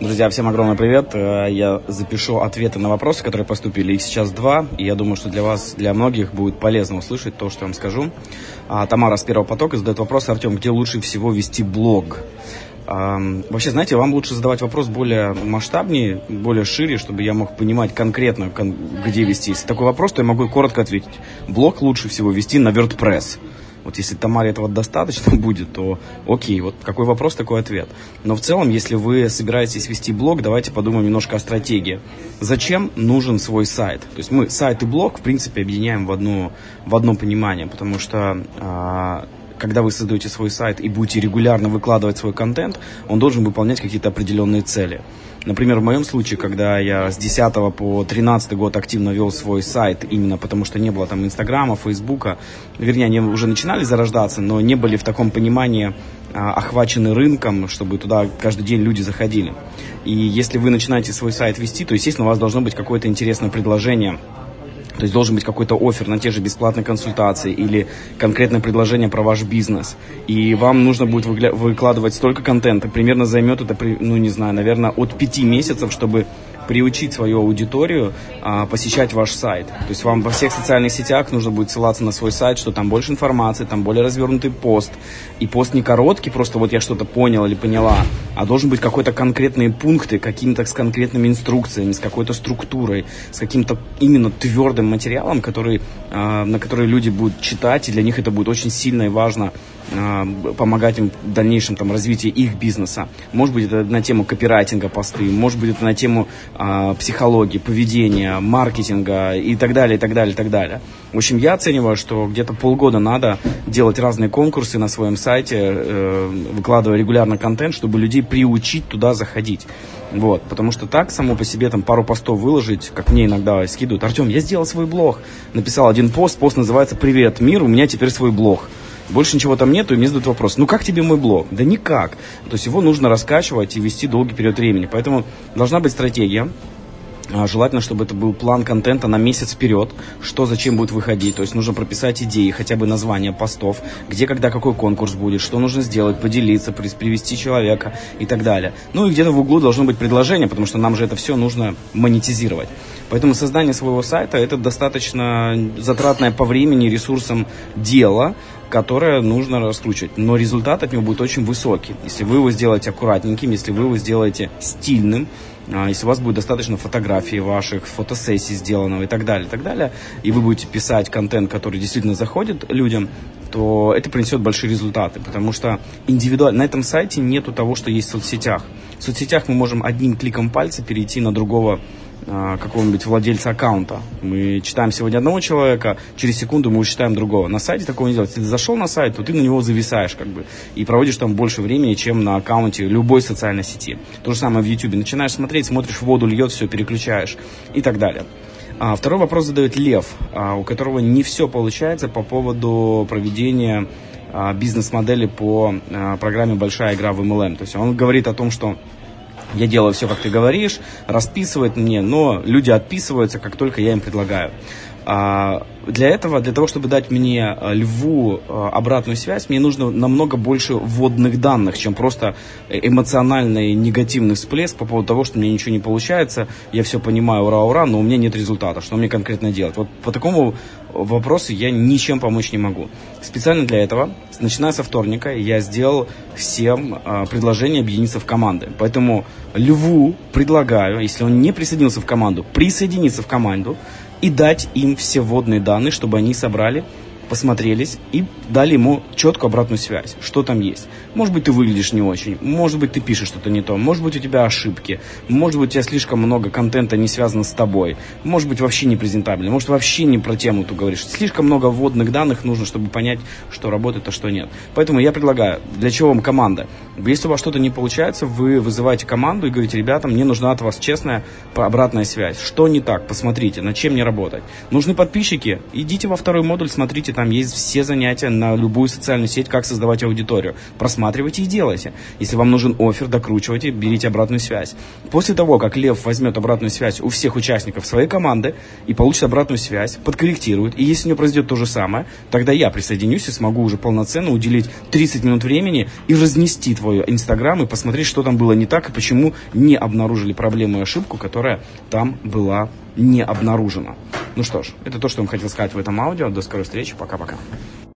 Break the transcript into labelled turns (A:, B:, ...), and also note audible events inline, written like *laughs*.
A: Друзья, всем огромный привет. Э, я запишу ответы на вопросы, которые поступили. Их сейчас два, и я думаю, что для вас, для многих будет полезно услышать то, что я вам скажу. А, Тамара с Первого потока задает вопрос, Артем, где лучше всего вести блог? Вообще, знаете, вам лучше задавать вопрос более масштабнее, более шире, чтобы я мог понимать конкретно, где вести. Если такой вопрос, то я могу коротко ответить. Блог лучше всего вести на WordPress. Вот если Тамаре этого достаточно *laughs* будет, то окей, вот какой вопрос, такой ответ. Но в целом, если вы собираетесь вести блог, давайте подумаем немножко о стратегии. Зачем нужен свой сайт? То есть мы сайт и блог, в принципе, объединяем в, одну, в одно понимание, потому что а, когда вы создаете свой сайт и будете регулярно выкладывать свой контент, он должен выполнять какие-то определенные цели. Например, в моем случае, когда я с 10 по 13 год активно вел свой сайт, именно потому что не было там Инстаграма, Фейсбука, вернее, они уже начинали зарождаться, но не были в таком понимании а, охвачены рынком, чтобы туда каждый день люди заходили. И если вы начинаете свой сайт вести, то, естественно, у вас должно быть какое-то интересное предложение то есть должен быть какой-то офер на те же бесплатные консультации или конкретное предложение про ваш бизнес. И вам нужно будет выкладывать столько контента. Примерно займет это, ну не знаю, наверное, от пяти месяцев, чтобы приучить свою аудиторию а, посещать ваш сайт. То есть вам во всех социальных сетях нужно будет ссылаться на свой сайт, что там больше информации, там более развернутый пост. И пост не короткий, просто вот я что-то понял или поняла, а должен быть какой-то конкретные пункты, какими-то с конкретными инструкциями, с какой-то структурой, с каким-то именно твердым материалом, который, а, на который люди будут читать, и для них это будет очень сильно и важно помогать им в дальнейшем там, развитии их бизнеса. Может быть, это на тему копирайтинга посты, может быть, это на тему а, психологии, поведения, маркетинга и так далее, и так далее, и так далее. В общем, я оцениваю, что где-то полгода надо делать разные конкурсы на своем сайте, э, выкладывая регулярно контент, чтобы людей приучить туда заходить. Вот, потому что так, само по себе, там, пару постов выложить, как мне иногда скидывают. Артем, я сделал свой блог. Написал один пост, пост называется «Привет, мир, у меня теперь свой блог». Больше ничего там нету, и мне задают вопрос, ну как тебе мой блог? Да никак. То есть его нужно раскачивать и вести долгий период времени. Поэтому должна быть стратегия, а, Желательно, чтобы это был план контента на месяц вперед, что зачем будет выходить. То есть нужно прописать идеи, хотя бы название постов, где, когда, какой конкурс будет, что нужно сделать, поделиться, привести человека и так далее. Ну и где-то в углу должно быть предложение, потому что нам же это все нужно монетизировать. Поэтому создание своего сайта это достаточно затратное по времени, ресурсам дело, которое нужно раскручивать. Но результат от него будет очень высокий. Если вы его сделаете аккуратненьким, если вы его сделаете стильным, а, если у вас будет достаточно фотографий ваших, фотосессий сделанного и так далее, и так далее, и вы будете писать контент, который действительно заходит людям, то это принесет большие результаты, потому что индивидуально на этом сайте нету того, что есть в соцсетях. В соцсетях мы можем одним кликом пальца перейти на другого какого-нибудь владельца аккаунта. Мы читаем сегодня одного человека, через секунду мы читаем другого. На сайте такого не делать. Если ты зашел на сайт, то ты на него зависаешь как бы и проводишь там больше времени, чем на аккаунте любой социальной сети. То же самое в YouTube. Начинаешь смотреть, смотришь, воду льет, все переключаешь и так далее. А, второй вопрос задает Лев, а, у которого не все получается по поводу проведения а, бизнес-модели по а, программе «Большая игра в MLM». То есть он говорит о том, что я делаю все, как ты говоришь, расписывает мне, но люди отписываются, как только я им предлагаю. А, для этого, для того, чтобы дать мне э, льву э, обратную связь, мне нужно намного больше вводных данных, чем просто эмоциональный негативный всплеск по поводу того, что мне ничего не получается, я все понимаю, ура, ура, но у меня нет результата, что мне конкретно делать. Вот по такому вопросу я ничем помочь не могу. Специально для этого, начиная со вторника, я сделал всем э, предложение объединиться в команды. Поэтому льву предлагаю, если он не присоединился в команду, присоединиться в команду, и дать им все вводные данные, чтобы они собрали посмотрелись и дали ему четкую обратную связь, что там есть. Может быть, ты выглядишь не очень, может быть, ты пишешь что-то не то, может быть, у тебя ошибки, может быть, у тебя слишком много контента не связано с тобой, может быть, вообще не презентабельно, может, вообще не про тему ты говоришь. Слишком много вводных данных нужно, чтобы понять, что работает, а что нет. Поэтому я предлагаю, для чего вам команда? Если у вас что-то не получается, вы вызываете команду и говорите, ребята, мне нужна от вас честная обратная связь. Что не так? Посмотрите, над чем не работать. Нужны подписчики? Идите во второй модуль, смотрите там есть все занятия на любую социальную сеть, как создавать аудиторию. Просматривайте и делайте. Если вам нужен офер, докручивайте, берите обратную связь. После того, как Лев возьмет обратную связь у всех участников своей команды и получит обратную связь, подкорректирует, и если у него произойдет то же самое, тогда я присоединюсь и смогу уже полноценно уделить 30 минут времени и разнести твой Инстаграм и посмотреть, что там было не так и почему не обнаружили проблему и ошибку, которая там была не обнаружена. Ну что ж, это то, что я вам хотел сказать в этом аудио. До скорой встречи. Пока-пока.